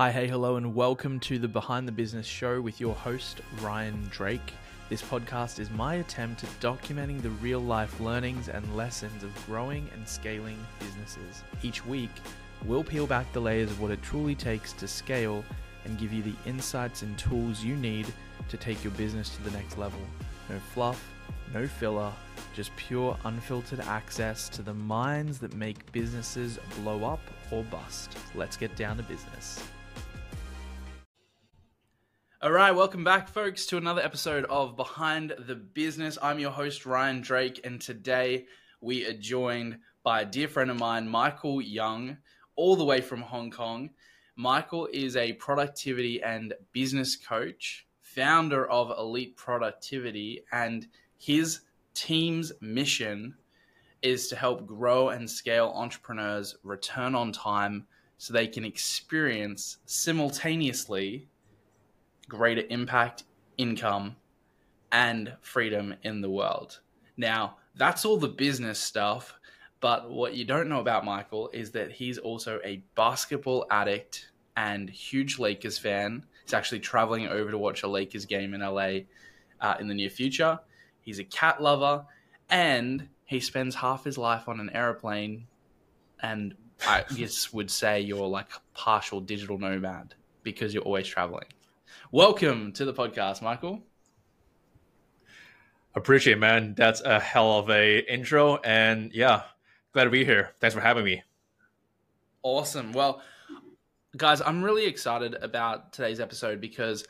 Hi, hey, hello, and welcome to the Behind the Business show with your host, Ryan Drake. This podcast is my attempt at documenting the real life learnings and lessons of growing and scaling businesses. Each week, we'll peel back the layers of what it truly takes to scale and give you the insights and tools you need to take your business to the next level. No fluff, no filler, just pure unfiltered access to the minds that make businesses blow up or bust. Let's get down to business. All right, welcome back, folks, to another episode of Behind the Business. I'm your host, Ryan Drake, and today we are joined by a dear friend of mine, Michael Yeung, all the way from Hong Kong. Michael is a productivity and business coach, founder of Elite Productivity, and his team's mission is to help grow and scale entrepreneurs return on time so they can experience simultaneously greater impact, income, and freedom in the world. Now, that's all the business stuff, but what you don't know about Michael is that he's also a basketball addict and huge Lakers fan. He's actually traveling over to watch a Lakers game in LA uh, in the near future. He's a cat lover, and he spends half his life on an airplane. And I guess would say you're like a partial digital nomad because you're always traveling. Welcome to the podcast, Michael. Appreciate, it, man. That's a hell of a intro, and yeah, glad to be here. Thanks for having me. Awesome. Well, guys, I'm really excited about today's episode because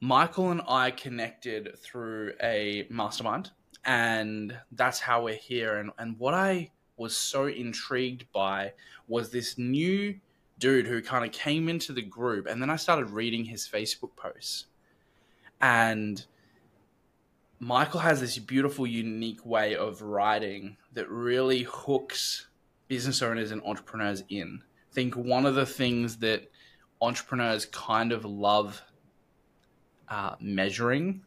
Michael and I connected through a mastermind, and that's how we're here. And, and what I was so intrigued by was this new dude who kind of came into the group, and then I started reading his Facebook posts. And Michael has this beautiful, unique way of writing that really hooks business owners and entrepreneurs in. I think one of the things that entrepreneurs kind of love uh, measuring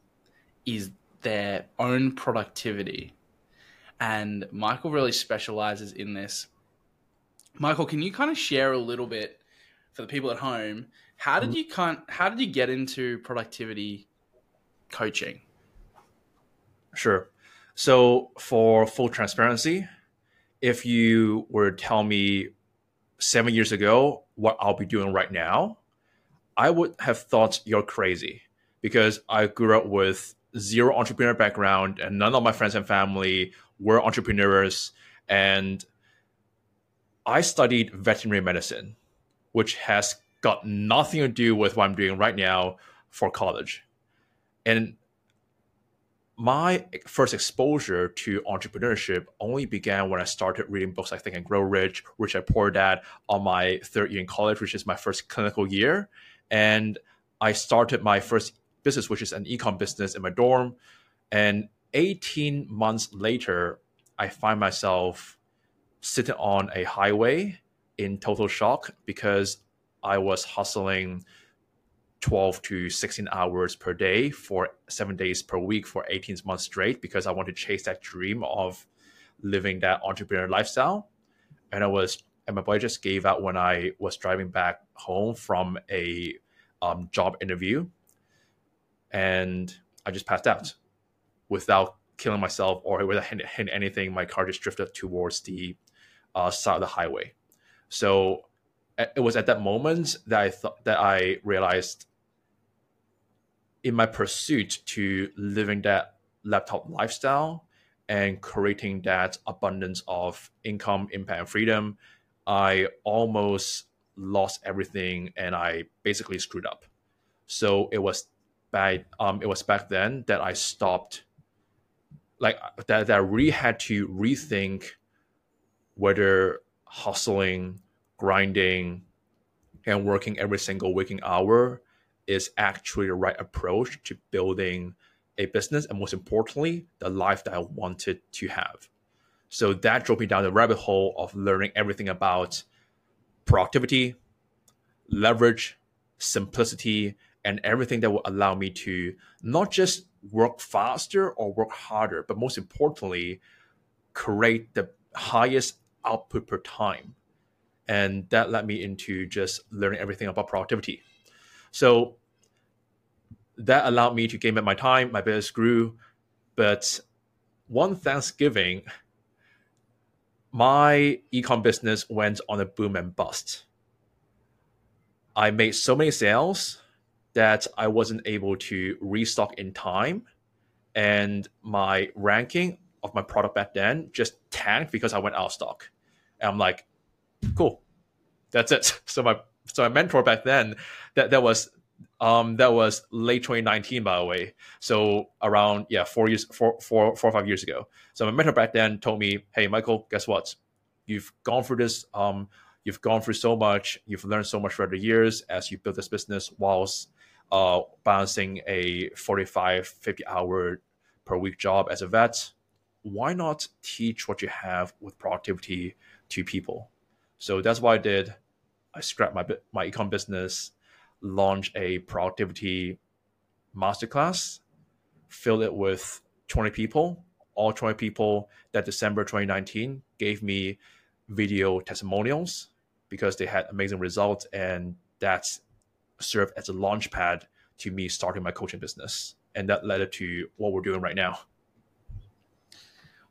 is their own productivity. And Michael really specializes in this. Michael, can you kind of share a little bit for the people at home? How did mm-hmm. you kind how did you get into productivity coaching? Sure. So for full transparency, if you were to tell me seven years ago what I'll be doing right now, I would have thought you're crazy because I grew up with zero entrepreneur background and none of my friends and family were entrepreneurs and I studied veterinary medicine, which has got nothing to do with what I'm doing right now for college. And my first exposure to entrepreneurship only began when I started reading books like Think and Grow Rich, Rich I Poor Dad on my third year in college, which is my first clinical year. And I started my first business, which is an ecom business in my dorm. And 18 months later, I find myself sitting on a highway in total shock because I was hustling 12 to 16 hours per day for seven days per week for 18 months straight because I want to chase that dream of living that entrepreneur lifestyle. And I was, and my boy just gave out when I was driving back home from a um, job interview and I just passed out without killing myself or without hitting anything. My car just drifted towards the uh, side of the highway. So it was at that moment that I thought that I realized in my pursuit to living that laptop lifestyle and creating that abundance of income, impact, and freedom, I almost lost everything and I basically screwed up. So it was back um it was back then that I stopped like that, that I really had to rethink whether hustling, grinding, and working every single waking hour is actually the right approach to building a business and most importantly, the life that I wanted to have. So that drove me down the rabbit hole of learning everything about productivity, leverage, simplicity, and everything that will allow me to not just work faster or work harder, but most importantly, create the highest output per time. and that led me into just learning everything about productivity. So that allowed me to game up my time. My business grew, but one Thanksgiving, my ecom business went on a boom and bust. I made so many sales that I wasn't able to restock in time, and my ranking of my product back then just tanked because I went out of stock. And I'm like, cool, that's it. So my so my mentor back then, that that was um, that was late 2019, by the way. So around yeah, four years, four, four, four or five years ago. So my mentor back then told me, "Hey, Michael, guess what? You've gone through this. Um, you've gone through so much. You've learned so much throughout the years as you built this business whilst uh, balancing a 45, 50 hour per week job as a vet. Why not teach what you have with productivity to people? So that's what I did. I scrapped my my ecom business launched a productivity masterclass, filled it with 20 people. All 20 people that December 2019 gave me video testimonials because they had amazing results and that served as a launch pad to me starting my coaching business. And that led to what we're doing right now.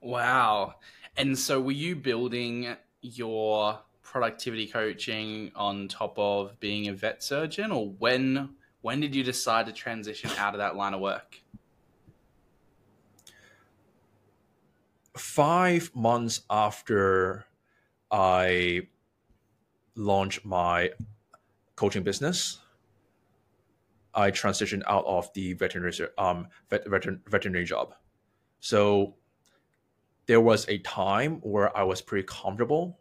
Wow. And so were you building your productivity coaching on top of being a vet surgeon, or when when did you decide to transition out of that line of work? Five months after I launched my coaching business, I transitioned out of the veterinary um vet, veterinary job. So there was a time where I was pretty comfortable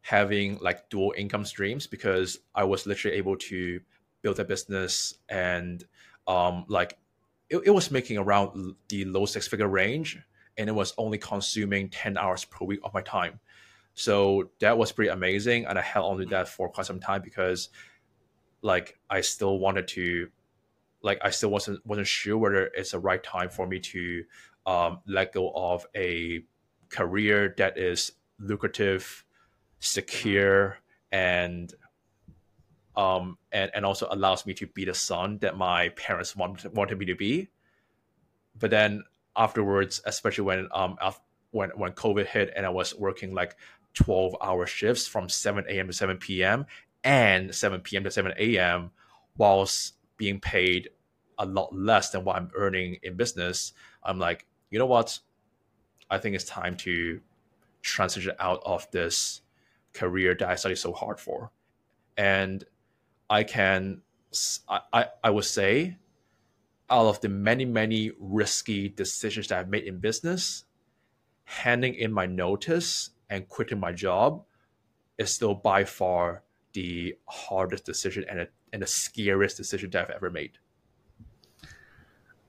having like dual income streams because I was literally able to build a business and um, like it, it was making around the low six figure range and it was only consuming 10 hours per week of my time. So that was pretty amazing. And I held on to that for quite some time because like I still wanted to like I still wasn't wasn't sure whether it's the right time for me to um, let go of a career that is lucrative secure and um and and also allows me to be the son that my parents wanted wanted me to be. But then afterwards especially when um when when covid hit and i was working like 12 hour shifts from 7 a.m to 7 p.m and 7 p.m to 7 a.m whilst being paid a lot less than what i'm earning in business i'm like you know what i think it's time to transition out of this career that I studied so hard for. And I can, I, I would say, out of the many, many risky decisions that I've made in business, handing in my notice and quitting my job is still by far the hardest decision and, a, and the scariest decision that I've ever made.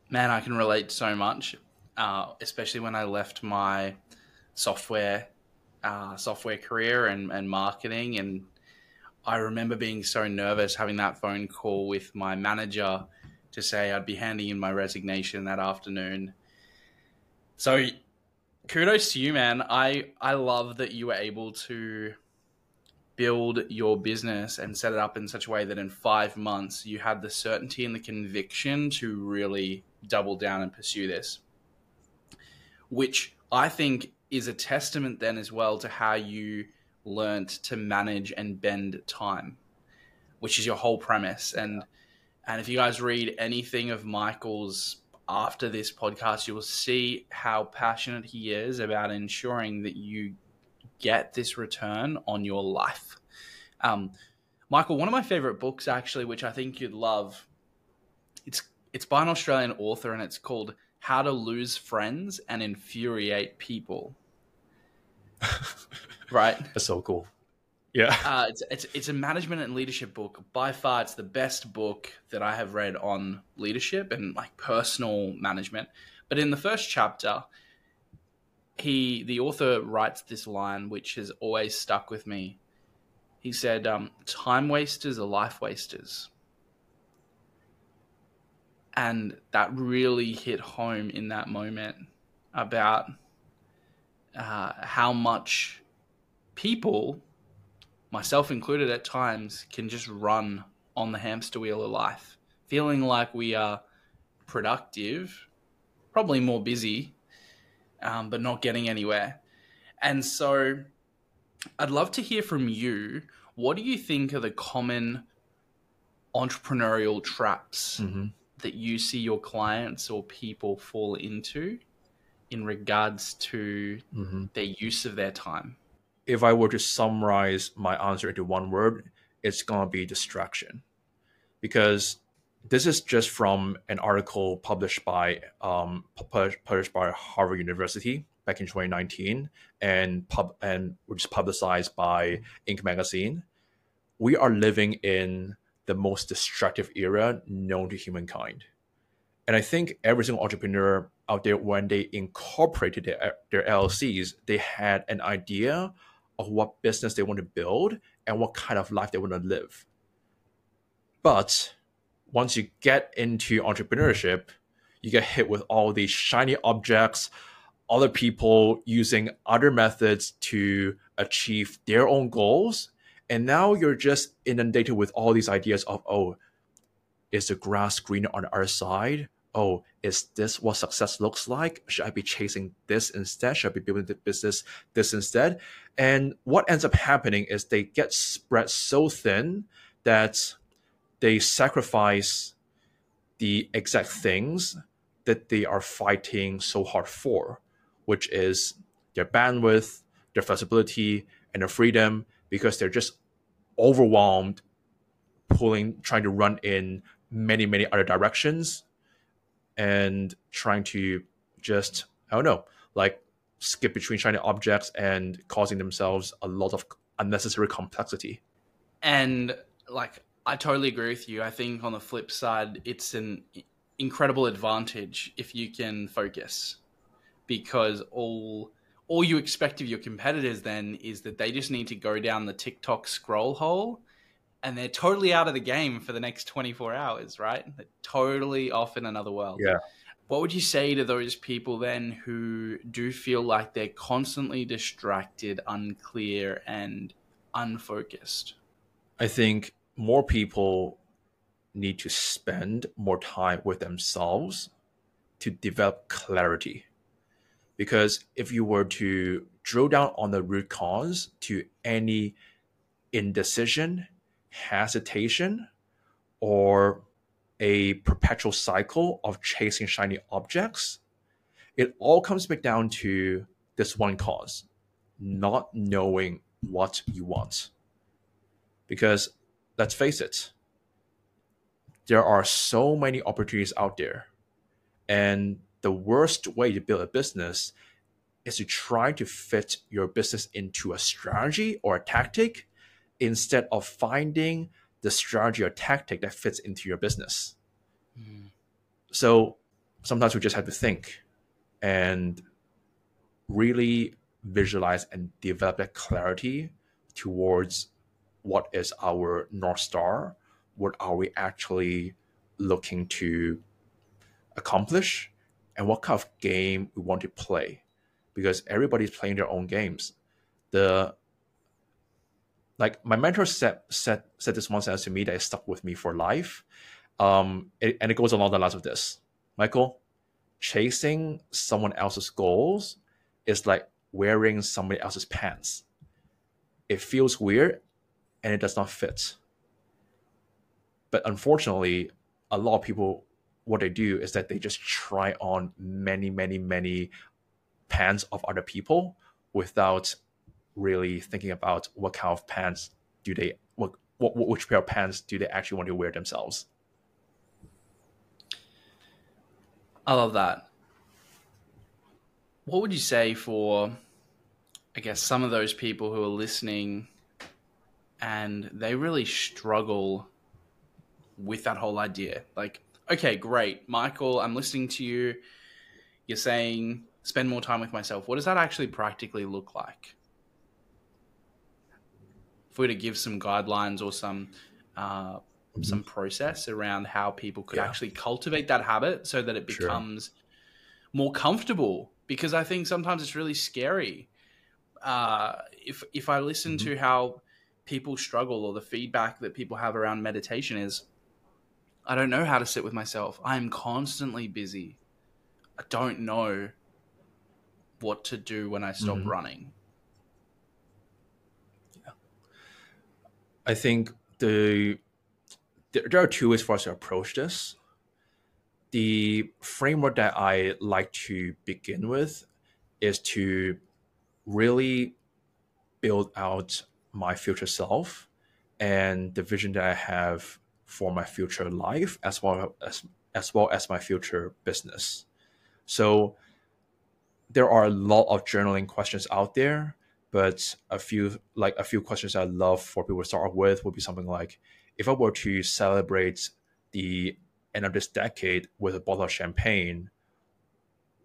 Man, I can relate so much, uh, especially when I left my software uh, software career and, and marketing. And I remember being so nervous having that phone call with my manager to say I'd be handing in my resignation that afternoon. So kudos to you, man. I, I love that you were able to build your business and set it up in such a way that in five months you had the certainty and the conviction to really double down and pursue this. Which I think is a testament then as well to how you learnt to manage and bend time, which is your whole premise. And and if you guys read anything of Michael's after this podcast, you will see how passionate he is about ensuring that you get this return on your life. Um, Michael, one of my favorite books actually, which I think you'd love, it's it's by an Australian author and it's called How to Lose Friends and Infuriate People right? That's so cool. Yeah. Uh, it's, it's, it's a management and leadership book. By far, it's the best book that I have read on leadership and like personal management. But in the first chapter, he the author writes this line which has always stuck with me. He said, um, "Time wasters are life wasters," and that really hit home in that moment about uh, how much people myself included at times, can just run on the hamster wheel of life, feeling like we are productive, probably more busy, um, but not getting anywhere. And so I'd love to hear from you. What do you think are the common entrepreneurial traps Mm-hmm. That you see your clients or people fall into in regards to Mm-hmm. their use of their time? If I were to summarize my answer into one word, it's gonna be distraction, because this is just from an article published by um, published by Harvard University back in 2019, and pub and which is publicized by Inc. magazine. We are living in the most destructive era known to humankind. And I think every single entrepreneur out there, when they incorporated their, their LLCs, they had an idea of what business they want to build and what kind of life they want to live. But once you get into entrepreneurship, you get hit with all these shiny objects, other people using other methods to achieve their own goals. And now you're just inundated with all these ideas of, oh, is the grass greener on other side? Oh, is this what success looks like? Should I be chasing this instead? Should I be building the business this instead? And what ends up happening is they get spread so thin that they sacrifice the exact things that they are fighting so hard for, which is their bandwidth, their flexibility, and their freedom, because they're just overwhelmed, pulling, trying to run in many, many other directions, and trying to just, I don't know, like skip between shiny objects and causing themselves a lot of unnecessary complexity. And like, I totally agree with you. I think on the flip side, it's an incredible advantage if you can focus, because all all you expect of your competitors then is that they just need to go down the TikTok scroll hole and they're totally out of the game for the next 24 hours, right? They're totally off in another world. Yeah. What would you say to those people then who do feel like they're constantly distracted, unclear, and unfocused? I think more people need to spend more time with themselves to develop clarity. Because if you were to drill down on the root cause to any indecision, hesitation, or a perpetual cycle of chasing shiny objects, it all comes back down to this one cause not knowing what you want. Because let's face it, there are so many opportunities out there. And the worst way to build a business is to try to fit your business into a strategy or a tactic instead of finding the strategy or tactic that fits into your business. Mm. So sometimes we just have to think and really visualize and develop that clarity towards what is our North Star, what are we actually looking to accomplish, and what kind of game we want to play. Because everybody's playing their own games. The like my mentor said said said this one sentence to me that stuck with me for life. Um, it, and it goes along the lines of this. Michael, chasing someone else's goals is like wearing somebody else's pants. It feels weird and it does not fit. But unfortunately, a lot of people, what they do is that they just try on many, many, many pants of other people without really thinking about what kind of pants do they, what, what which pair of pants do they actually want to wear themselves. I love that. What would you say for, I guess, some of those people who are listening and they really struggle with that whole idea? Like, okay, great, Michael, I'm listening to you. You're saying spend more time with myself. What does that actually practically look like? If we were to give some guidelines or some uh, Mhm. some process around how people could Yeah. actually cultivate that habit so that it Sure. becomes more comfortable because I think sometimes it's really scary. Uh, if if I listen Mhm. to how people struggle or the feedback that people have around meditation is I don't know how to sit with myself. I'm constantly busy. I don't know what to do when I stop mm-hmm. running. Yeah. I think the there are two ways for us to approach this. The framework that I like to begin with is to really build out my future self and the vision that I have for my future life as well as as well as my future business. So there are a lot of journaling questions out there, but a few like a few questions I love for people to start with would be something like if I were to celebrate the end of this decade with a bottle of champagne,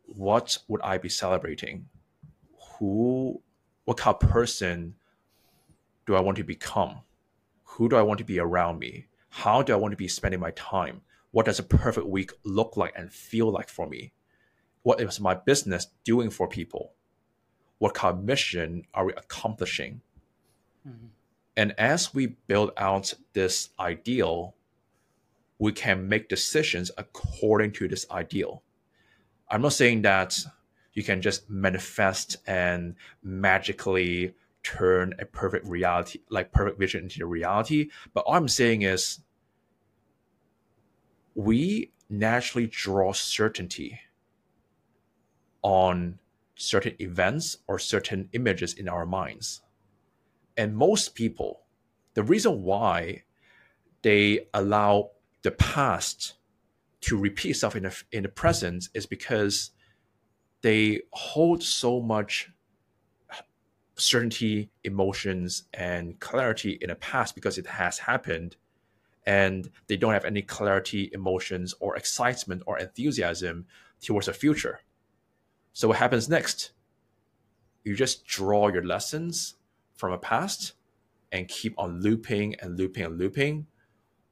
what would I be celebrating? Who, what kind of person do I want to become? Who do I want to be around me? How do I want to be spending my time? What does a perfect week look like and feel like for me? What is my business doing for people? What kind of mission are we accomplishing? Mm-hmm. And as we build out this ideal, we can make decisions according to this ideal. I'm not saying that you can just manifest and magically turn a perfect reality, like perfect vision into reality. But all I'm saying is we naturally draw certainty on certain events or certain images in our minds. And most people, the reason why they allow the past to repeat itself in the, in the present is because they hold so much certainty, emotions, and clarity in the past because it has happened. And they don't have any clarity, emotions, or excitement or enthusiasm towards the future. So, what happens next? You just draw your lessons from a past and keep on looping and looping and looping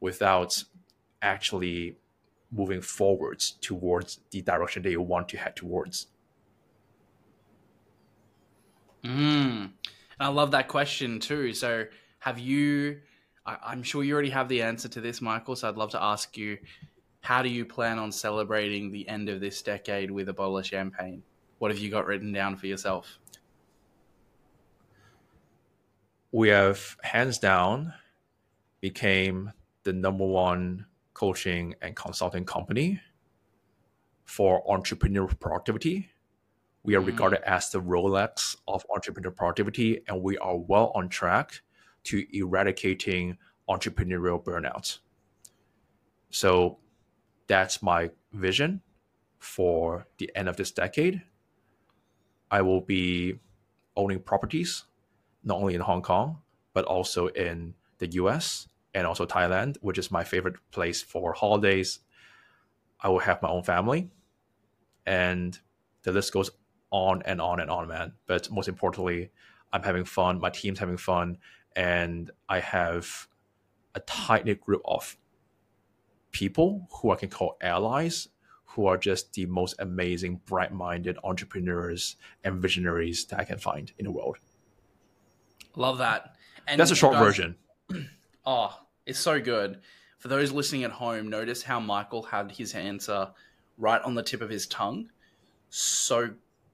without actually moving forwards towards the direction that you want to head towards. Mm. I love that question too. So, have you? I, am sure you already have the answer to this, Michael. So, I'd love to ask you: How do you plan on celebrating the end of this decade with a bottle of champagne? What have you got written down for yourself? we have hands down became the number one coaching and consulting company for entrepreneurial productivity. We are mm. regarded as the Rolex of entrepreneurial productivity, and we are well on track to eradicating entrepreneurial burnout. So that's my vision for the end of this decade. I will be owning properties not only in Hong Kong, but also in the US and also Thailand, which is my favorite place for holidays. I will have my own family. And the list goes on and on and on, man. But most importantly, I'm having fun, my team's having fun, and I have a tight knit group of people who I can call allies who are just the most amazing, bright minded entrepreneurs and visionaries that I can find in the world. Love that. And That's a short guys, version. Oh, it's so good. For those listening at home, notice how Michael had his answer uh, right on the tip of his tongue. So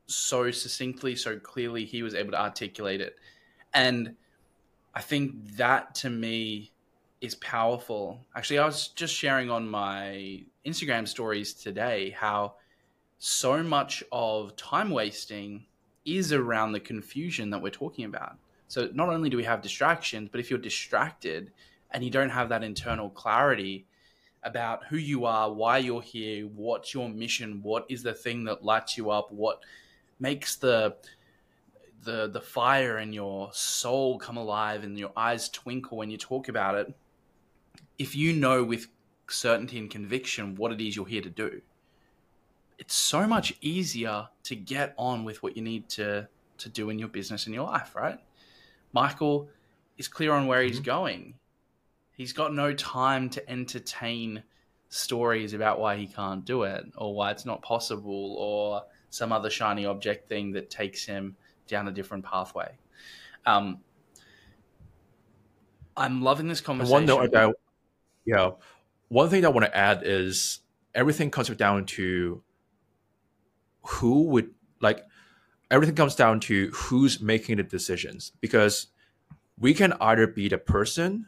so succinctly, so clearly he was able to articulate it. And I think that to me is powerful. Actually, I was just sharing on my Instagram stories today how so much of time wasting is around the confusion that we're talking about. So not only do we have distractions, but if you're distracted and you don't have that internal clarity about who you are, why you're here, what's your mission, what is the thing that lights you up, what makes the the the fire in your soul come alive and your eyes twinkle when you talk about it. If you know with certainty and conviction what it is you're here to do, it's so much easier to get on with what you need to to do in your business and your life, right? Michael is clear on where mm-hmm. he's going. He's got no time to entertain stories about why he can't do it or why it's not possible or some other shiny object thing that takes him down a different pathway. Um, I'm loving this And conversation. one note that, yeah, one thing that I want to add is everything comes down to who would like everything comes down to who's making the decisions because we can either be the person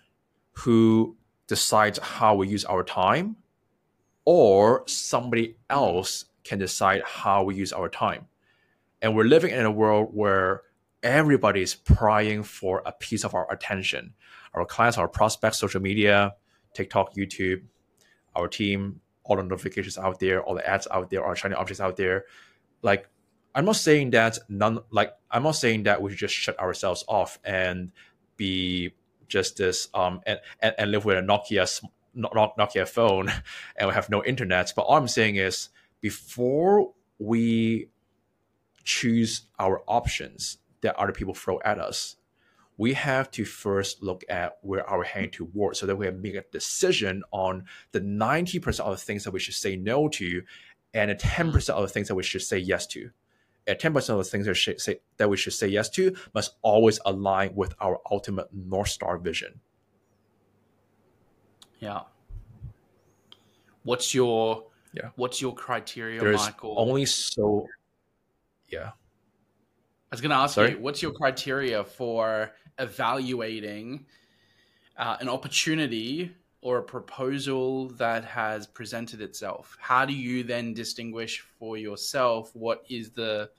who decides how we use our time or somebody else can decide how we use our time. And we're living in a world where everybody's prying for a piece of our attention. Our clients our prospects social media tiktok youtube our team all the notifications out there all the ads out there the shiny objects out there. Like i'm not saying that none like i'm not saying that we should just shut ourselves off and be just this um and and, and live with a nokia nokia phone and we have no internet. But all i'm saying is before we choose our options that other people throw at us we have to first look at where our hand towards so that we make a decision on the 90% of the things that we should say no to and the 10% mm. of the things that we should say yes to. And 10% of the things that, should say, that we should say yes to must always align with our ultimate North Star vision. Yeah. What's your Yeah. What's your criteria, There's Michael? only so, yeah. I was going to ask Sorry? you, what's your criteria for evaluating uh, an opportunity or a proposal that has presented itself? How do you then distinguish for yourself what is the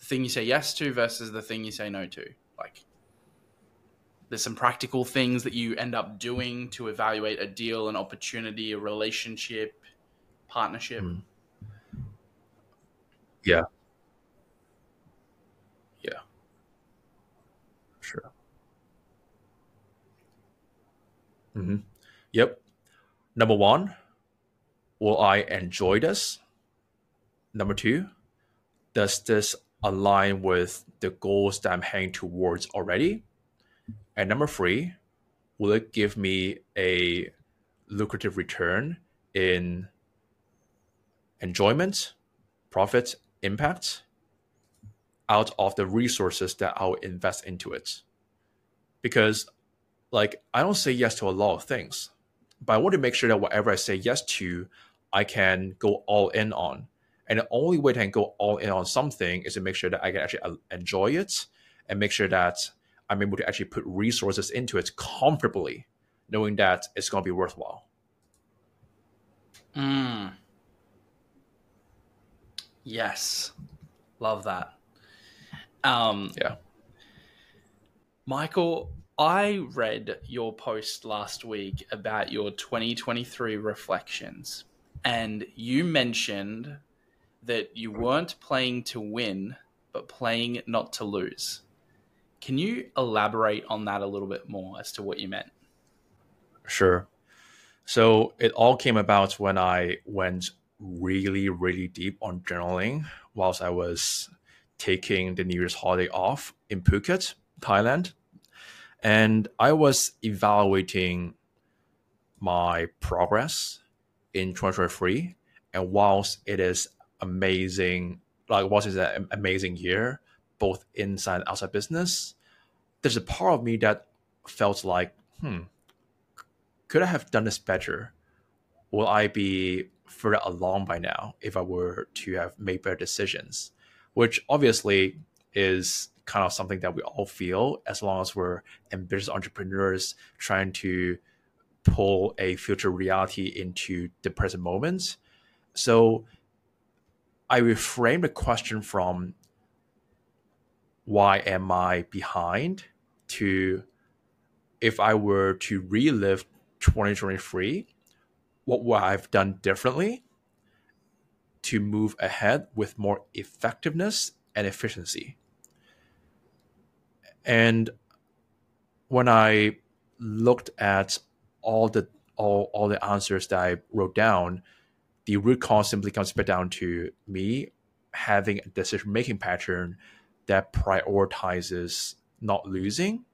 thing you say yes to versus the thing you say no to? Like, there's some practical things that you end up doing to evaluate a deal, an opportunity, a relationship, partnership. Mm. Yeah. Yeah. Sure. hmm Yep. Number one, will I enjoy this? Number two, does this align with the goals that I'm heading towards already? And number three, will it give me a lucrative return in enjoyment, profit, impact out of the resources that I'll invest into it. Because, like, I don't say yes to a lot of things, but I want to make sure that whatever I say yes to, I can go all in on. And the only way to can go all in on something is to make sure that I can actually uh, enjoy it and make sure that I'm able to actually put resources into it comfortably, knowing that it's going to be worthwhile. Mm. Yes. Love that. Um, Yeah. Michael, I read your post last week about your 2023 reflections, and you mentioned that you weren't playing to win, but playing not to lose. Can you elaborate on that a little bit more as to what you meant? Sure. So it all came about when I went really, really deep on journaling whilst I was taking the New Year's holiday off in Phuket, Thailand. And I was evaluating my progress in 2023. And whilst it is amazing, like whilst it's an amazing year, both inside and outside business, there's a part of me that felt like, hmm, could I have done this better? Will I be further along by now if I were to have made better decisions? Which obviously is kind of something that we all feel as long as we're ambitious entrepreneurs trying to pull a future reality into the present moment. So I reframe the question from why am I behind to if I were to relive 2023, what would I have done differently to move ahead with more effectiveness and efficiency? And when I looked at all the all, all the answers that I wrote down, the root cause simply comes back down to me having a decision making pattern that prioritizes not losing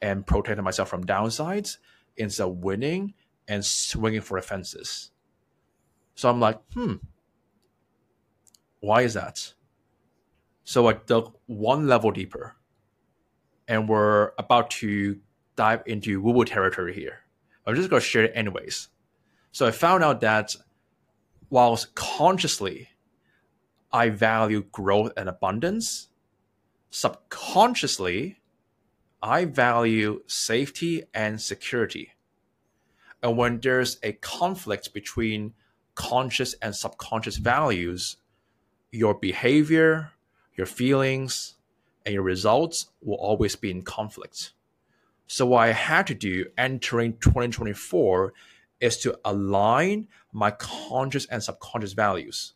and protecting myself from downsides instead of winning and swinging for the fences. So I'm like, hmm, why is that? So I dug one level deeper and we're about to dive into woo woo territory here. I'm just going to share it anyways. So I found out that whilst consciously I value growth and abundance, subconsciously I value safety and security. And when there's a conflict between conscious and subconscious values, your behavior, your feelings, and your results will always be in conflict. So, what I had to do entering 2024 is to align my conscious and subconscious values.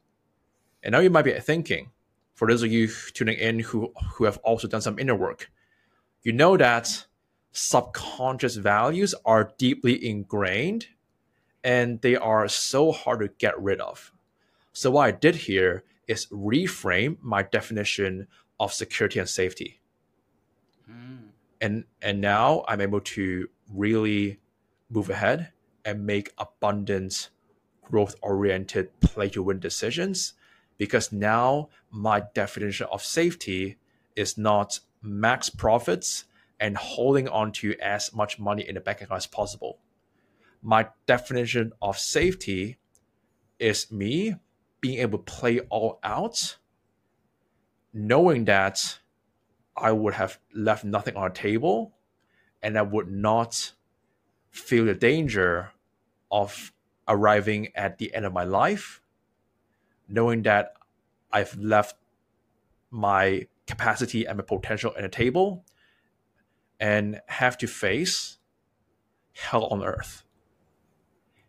And now you might be thinking, for those of you tuning in who, who have also done some inner work, you know that subconscious values are deeply ingrained and they are so hard to get rid of. So, what I did here is reframe my definition of security and safety. Mm. And, and now I'm able to really move ahead and make abundant, growth oriented play to win decisions because now my definition of safety is not max profits and holding on to as much money in the bank account as possible. My definition of safety is me being able to play all out, knowing that I would have left nothing on the table and I would not feel the danger of arriving at the end of my life, knowing that I've left my capacity and my potential on the table and have to face hell on earth.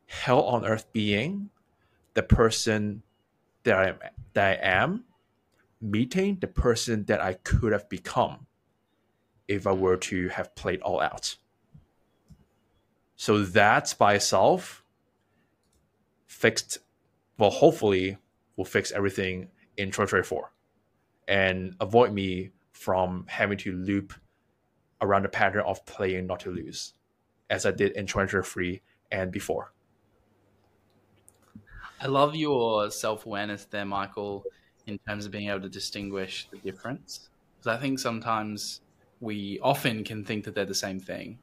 Hell on earth being the person that I am, that I am meeting the person that I could have become if I were to have played all out. So that by itself fixed, well, hopefully will fix everything in 2024 and avoid me from having to loop around the pattern of playing not to lose as I did in 2023 and before. I love your self awareness there, Michael, in terms of being able to distinguish the difference. Because I think sometimes we often can think that they're the same thing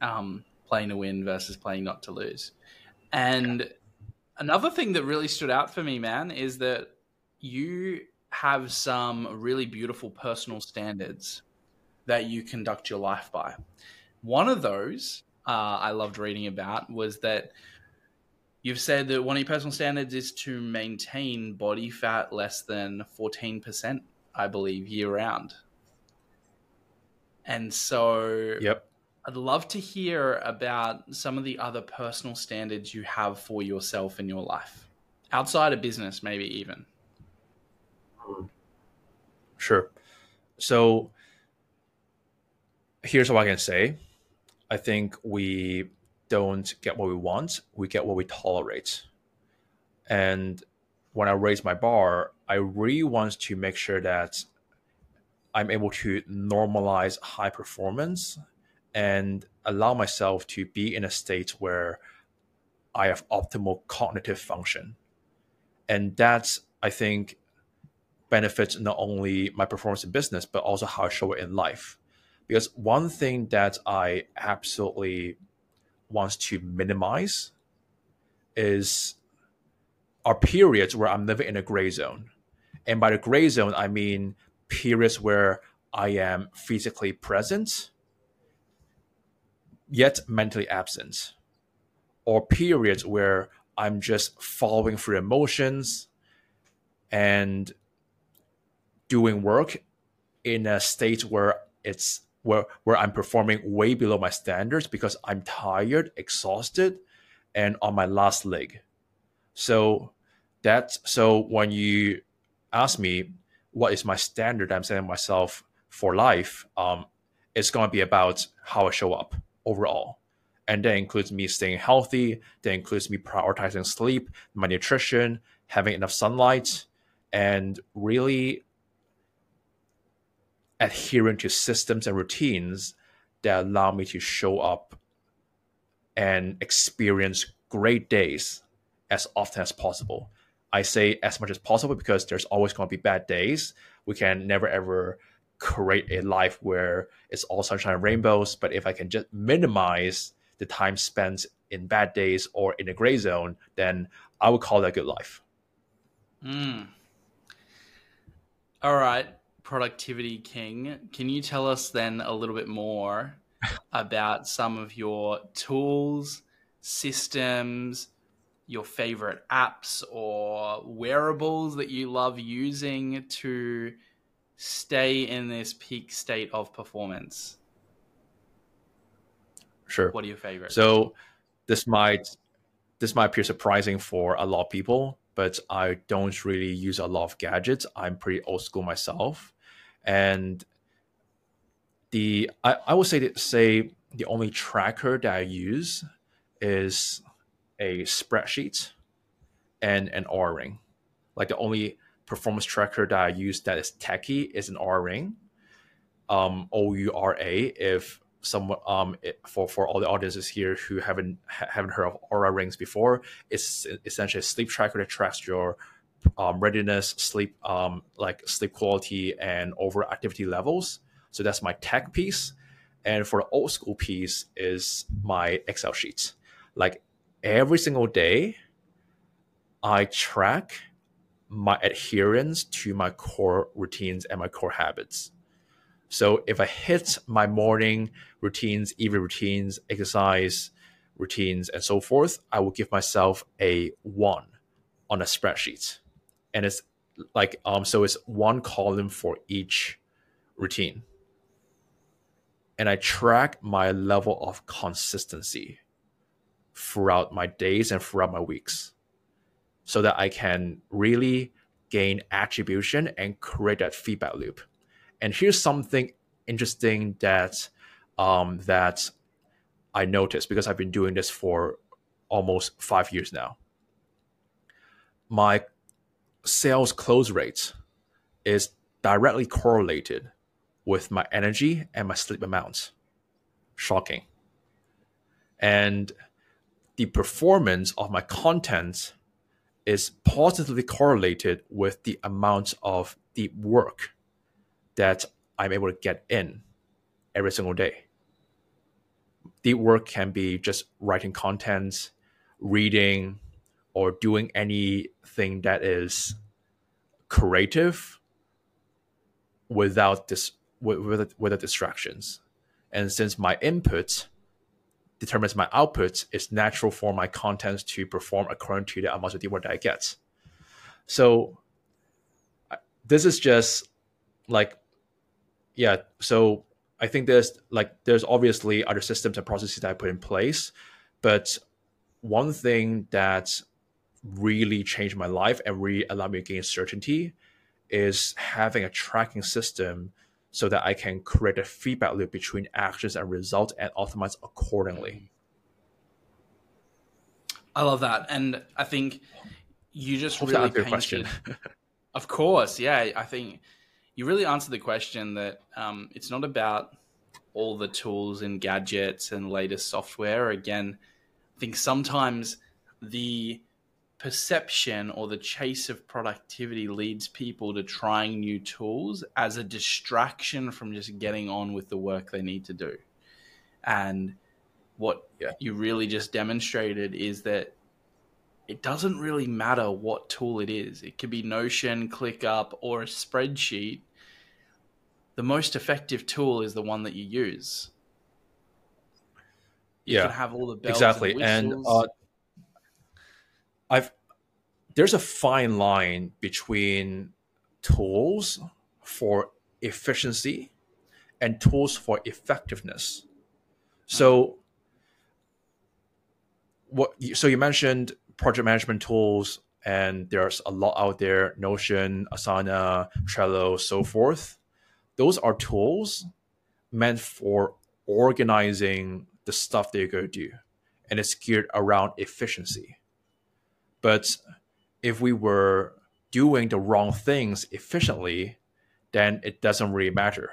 um, playing to win versus playing not to lose. And another thing that really stood out for me, man, is that you have some really beautiful personal standards that you conduct your life by. One of those uh, I loved reading about was that you've said that one of your personal standards is to maintain body fat less than 14%, I believe, year round. And so yep. I'd love to hear about some of the other personal standards you have for yourself in your life, outside of business, maybe even. Sure. So here's what I can say. I think we don't get what we want, we get what we tolerate. And when I raise my bar, I really want to make sure that I'm able to normalize high performance and allow myself to be in a state where I have optimal cognitive function. And that's, I think, benefits not only my performance in business, but also how I show it in life. Because one thing that I absolutely want to minimize is are periods where I'm living in a gray zone. And by the gray zone, I mean periods where I am physically present, yet mentally absent, or periods where I'm just following through emotions and doing work in a state where it's where where I'm performing way below my standards because I'm tired, exhausted, and on my last leg. So that's so when you ask me what is my standard I'm setting myself for life, um, it's gonna be about how I show up overall. And that includes me staying healthy, that includes me prioritizing sleep, my nutrition, having enough sunlight, and really adhering to systems and routines that allow me to show up and experience great days as often as possible. I say as much as possible because there's always going to be bad days. We can never ever create a life where it's all sunshine and rainbows. But if I can just minimize the time spent in bad days or in a gray zone, then I would call that a good life. Mm. All right, productivity king. Can you tell us then a little bit more about some of your tools, systems, your favorite apps or wearables that you love using to stay in this peak state of performance? Sure. What are your favorites? So this might this might appear surprising for a lot of people, but I don't really use a lot of gadgets. I'm pretty old school myself, and the I, I would say that, say the only tracker that I use is a spreadsheet and an Oura ring. Like the only performance tracker that I use that is techy is an Oura ring, Um, O U R A. If some um it, for for all the audiences here who haven't ha- haven't heard of Oura rings before, it's essentially a sleep tracker that tracks your um, readiness, sleep um like sleep quality and over activity levels. So that's my tech piece. And for the old school piece is my Excel sheets. Like every single day, I track my adherence to my core routines and my core habits. So if I hit my morning routines, evening routines, exercise routines, and so forth, I will give myself a one on a spreadsheet. And it's like um so it's one column for each routine. And I track my level of consistency throughout my days and throughout my weeks so that I can really gain attribution and create that feedback loop. And here's something interesting that um, that I noticed because I've been doing this for almost five years now. My sales close rates is directly correlated with my energy and my sleep amounts. Shocking. And the performance of my contents is positively correlated with the amount of deep work that I'm able to get in every single day. Deep work can be just writing contents, reading, or doing anything that is creative without this with, without distractions. And since my input determines my output, it's natural for my content to perform according to the amount of work that I get. So this is just like yeah so i think there's like there's obviously other systems and processes that i put in place but one thing that really changed my life and really allowed me to gain certainty is having a tracking system so that i can create a feedback loop between actions and results and optimize accordingly. I love that. And i think you just Hope really painted, question. Of course yeah. I think you really answered the question that um, it's not about all the tools and gadgets and latest software. Again, I think sometimes the perception or the chase of productivity leads people to trying new tools as a distraction from just getting on with the work they need to do. And what yeah. you really just demonstrated is that it doesn't really matter what tool it is. It could be Notion, ClickUp, or a spreadsheet the most effective tool is the one that you use. You yeah, can have all the bells exactly, and, and uh, I've there's a fine line between tools for efficiency and tools for effectiveness. So, what? So you mentioned project management tools, and there's a lot out there: Notion, Asana, Trello, so forth those are tools meant for organizing the stuff that you're going to do and it's geared around efficiency but if we were doing the wrong things efficiently then it doesn't really matter.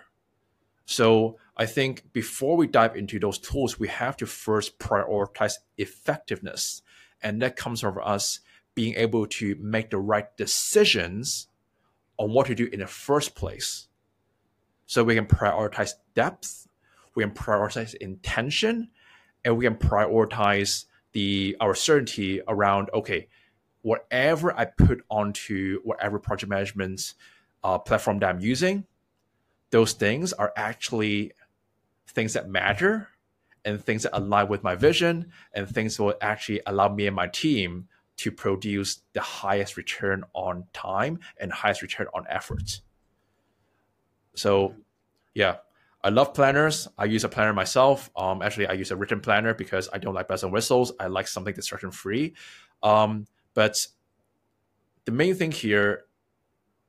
So i think before we dive into those tools we have to first prioritize effectiveness. And that comes from us being able to make the right decisions on what to do in the first place. So we can prioritize depth, we can prioritize intention, and we can prioritize the our certainty around okay, whatever I put onto whatever project management uh, platform that I'm using, those things are actually things that matter and things that align with my vision and things that will actually allow me and my team to produce the highest return on time and highest return on effort. So, yeah, I love planners. I use a planner myself. Um, actually, I use a written planner because I don't like bells and whistles. I like something distraction free. Um, but the main thing here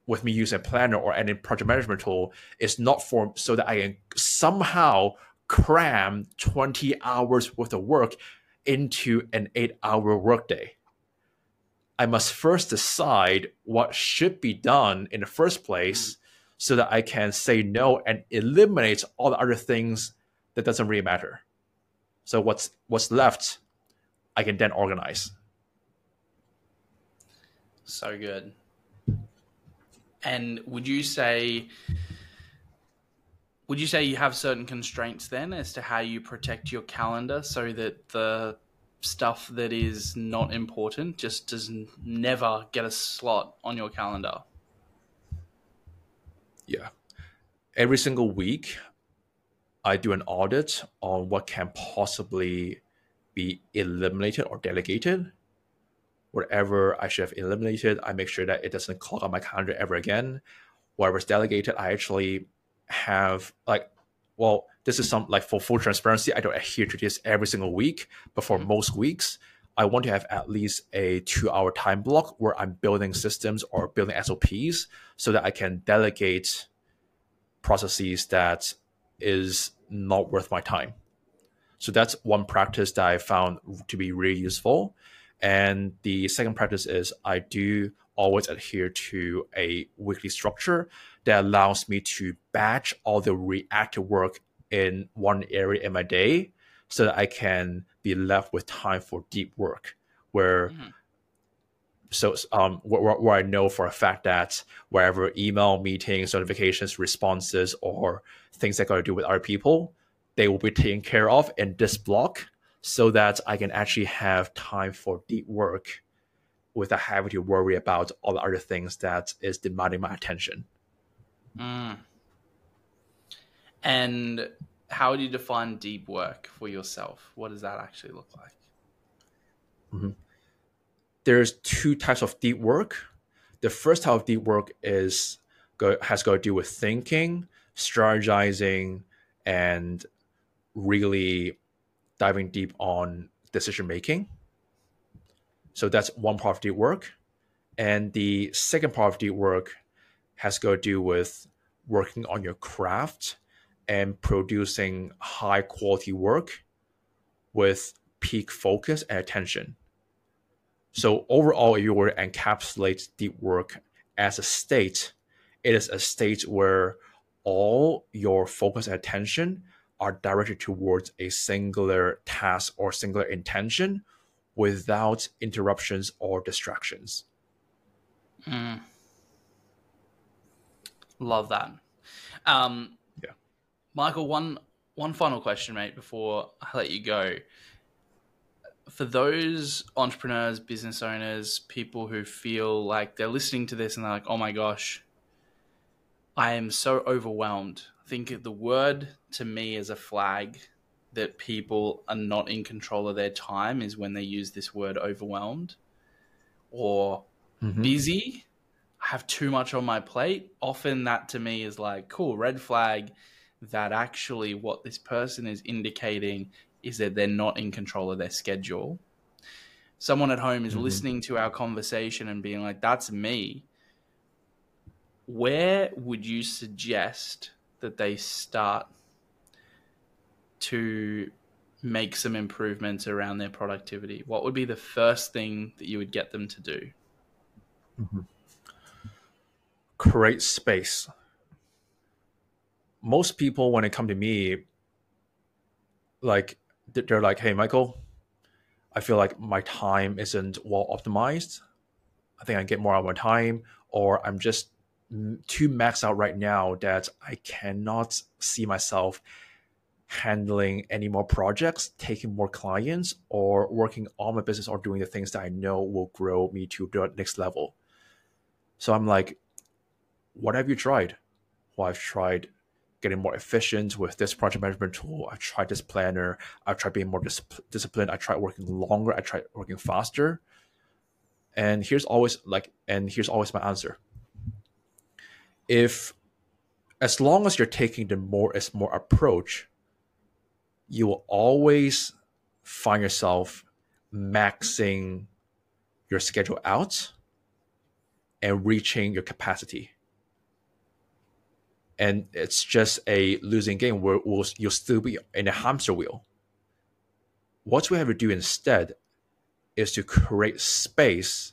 with me using a planner or any project management tool is not for so that I can somehow cram 20 hours worth of work into an eight hour workday. I must first decide what should be done in the first place so that I can say no and eliminate all the other things that doesn't really matter. So what's what's left, I can then organize. So good. And would you say would you say you have certain constraints then as to how you protect your calendar so that the stuff that is not important just does never get a slot on your calendar? Yeah. Every single week, I do an audit on what can possibly be eliminated or delegated. Whatever I should have eliminated, I make sure that it doesn't clog up my calendar ever again. Whatever's delegated, I actually have like well this is some like for full transparency i don't adhere to this every single week but for mm-hmm. most weeks i want to have at least a two hour time block where i'm building systems or building sops so that i can delegate processes that is not worth my time so that's one practice that i found to be really useful and the second practice is i do always adhere to a weekly structure that allows me to batch all the reactive work in one area in my day so that I can be left with time for deep work where mm-hmm. so um where, where I know for a fact that wherever email meetings notifications responses or things that got to do with other people they will be taken care of in this block so that I can actually have time for deep work without having to worry about all the other things that is demanding my attention. Mm. And how do you define deep work for yourself? What does that actually look like? Mm-hmm. There's two types of deep work. The first type of deep work is go, has got to do with thinking, strategizing, and really diving deep on decision making. So that's one part of deep work. And the second part of deep work has got to do with working on your craft and producing high quality work with peak focus and attention. So overall, if you were to encapsulate deep work as a state, it is a state where all your focus and attention are directed towards a singular task or singular intention without interruptions or distractions. Mm. Love that. Um, yeah, Michael. One one final question, mate, before I let you go. For those entrepreneurs, business owners, people who feel like they're listening to this and they're like, "Oh my gosh, I am so overwhelmed." I think the word to me is a flag that people are not in control of their time is when they use this word overwhelmed or mm-hmm. busy. I have too much on my plate. Often that to me is like, cool, red flag that actually what this person is indicating is that they're not in control of their schedule. Someone at home is mm-hmm. listening to our conversation and being like, that's me. Where would you suggest that they start to make some improvements around their productivity, what would be the first thing that you would get them to do? Mm-hmm. Create space. Most people, when they come to me, like they're like, "Hey, Michael, I feel like my time isn't well optimized. I think I get more out of my time, or I'm just too maxed out right now that I cannot see myself handling any more projects, taking more clients, or working on my business or doing the things that I know will grow me to the next level. So I'm like, what have you tried? Well, I've tried getting more efficient with this project management tool. I've tried this planner. I've tried being more dis- disciplined. I tried working longer. I tried working faster. And here's always like, and here's always my answer. If, as long as you're taking the more is more approach, you will always find yourself maxing your schedule out and reaching your capacity. And it's just a losing game where you'll still be in a hamster wheel. What we have to do instead is to create space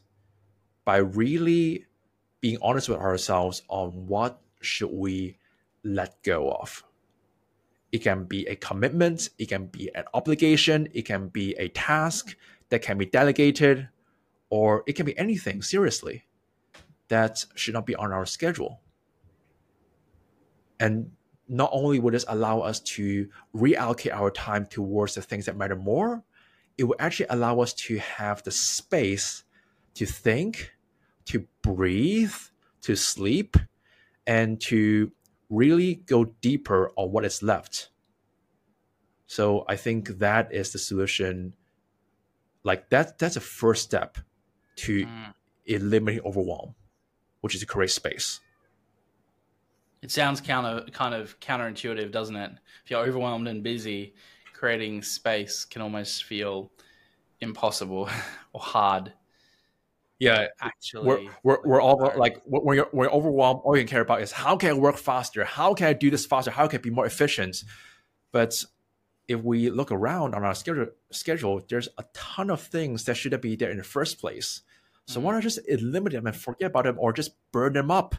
by really being honest with ourselves on what should we let go of it can be a commitment, it can be an obligation, it can be a task that can be delegated, or it can be anything, seriously, that should not be on our schedule. And not only will this allow us to reallocate our time towards the things that matter more, it will actually allow us to have the space to think, to breathe, to sleep, and to really go deeper on what is left. So I think that is the solution. Like that, that's a first step to mm. eliminate overwhelm, which is to create space. It sounds counter kind of counterintuitive, doesn't it? If you're overwhelmed and busy, creating space can almost feel impossible or hard yeah actually we're we're, we're all like when you're, when you're overwhelmed all you can care about is how can i work faster? How can i do this faster? How can i be more efficient? But if we look around on our schedule schedule there's a ton of things that shouldn't be there in the first place. So mm. why not just eliminate them and forget about them or just burn them up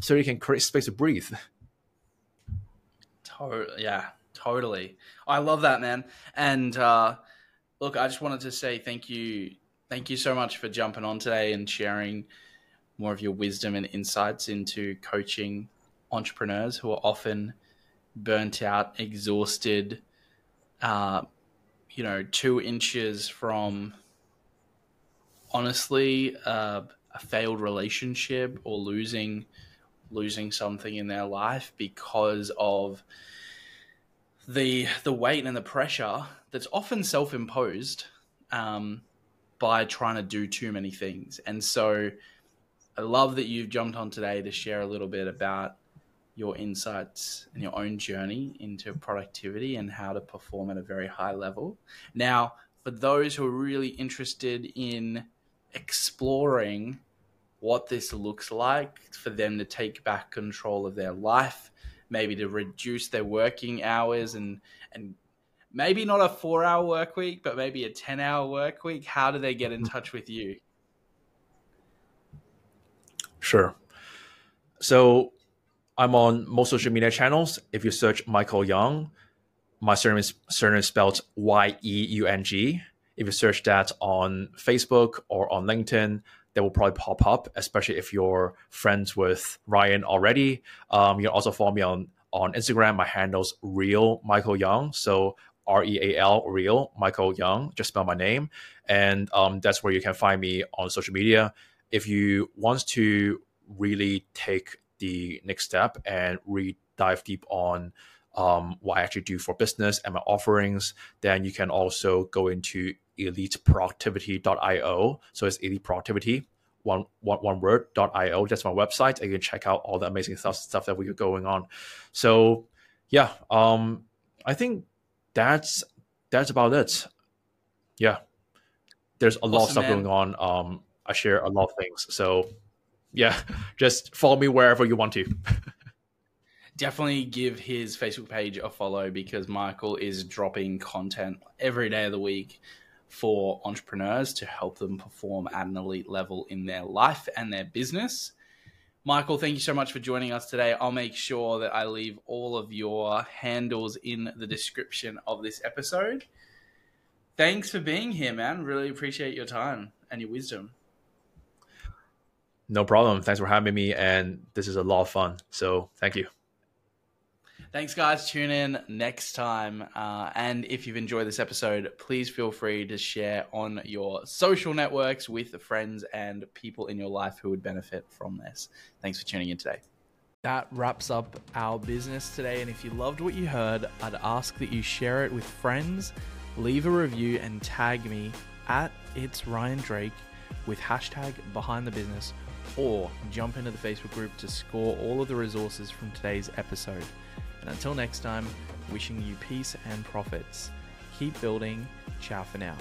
so you can create space to breathe? Totally yeah totally. I love that man. And uh look i just wanted to say thank you thank you so much for jumping on today and sharing more of your wisdom and insights into coaching entrepreneurs who are often burnt out, exhausted, uh, you know, two inches from honestly uh, a failed relationship or losing losing something in their life because of the the weight and the pressure that's often self imposed. Um, by trying to do too many things. And so I love that you've jumped on today to share a little bit about your insights and your own journey into productivity and how to perform at a very high level. Now, for those who are really interested in exploring what this looks like for them to take back control of their life, maybe to reduce their working hours and and maybe not a four hour work week, but maybe a 10 hour work week, how do they get in touch with you? Sure. So I'm on most social media channels. If you search Michael Yeung, my surname is, surname is spelled Y E U N G. If you search that on Facebook or on LinkedIn, that will probably pop up, especially if you're friends with Ryan already. Um, you can also follow me on on Instagram. My handle's real Michael Yeung. So R E A L, real, Michael Yeung. just spell my name. And um, that's where you can find me on social media. If you want to really take the next step and really dive deep on um, what I actually do for business and my offerings, then you can also go into eliteproductivity.io. So it's elite productivity, one, one, one word.io. That's my website. And you can check out all the amazing stuff, stuff that we are going on. So yeah, um, I think that's that's about it. Yeah, there's a awesome, lot of stuff man. going on. Um, I share a lot of things, so yeah, just follow me wherever you want to. Definitely give his Facebook page a follow because Michael is dropping content every day of the week for entrepreneurs to help them perform at an elite level in their life and their business. Michael, thank you so much for joining us today. I'll make sure that I leave all of your handles in the description of this episode. Thanks for being here, man. Really appreciate your time and your wisdom. No problem. Thanks for having me. And this is a lot of fun. So thank you. Thanks, guys. Tune in next time. Uh, and if you've enjoyed this episode, please feel free to share on your social networks with friends and people in your life who would benefit from this. Thanks for tuning in today. That wraps up our business today. And if you loved what you heard, I'd ask that you share it with friends, leave a review, and tag me at It's Ryan Drake with hashtag behind the business or jump into the Facebook group to score all of the resources from today's episode. And until next time, wishing you peace and profits. Keep building. Ciao for now.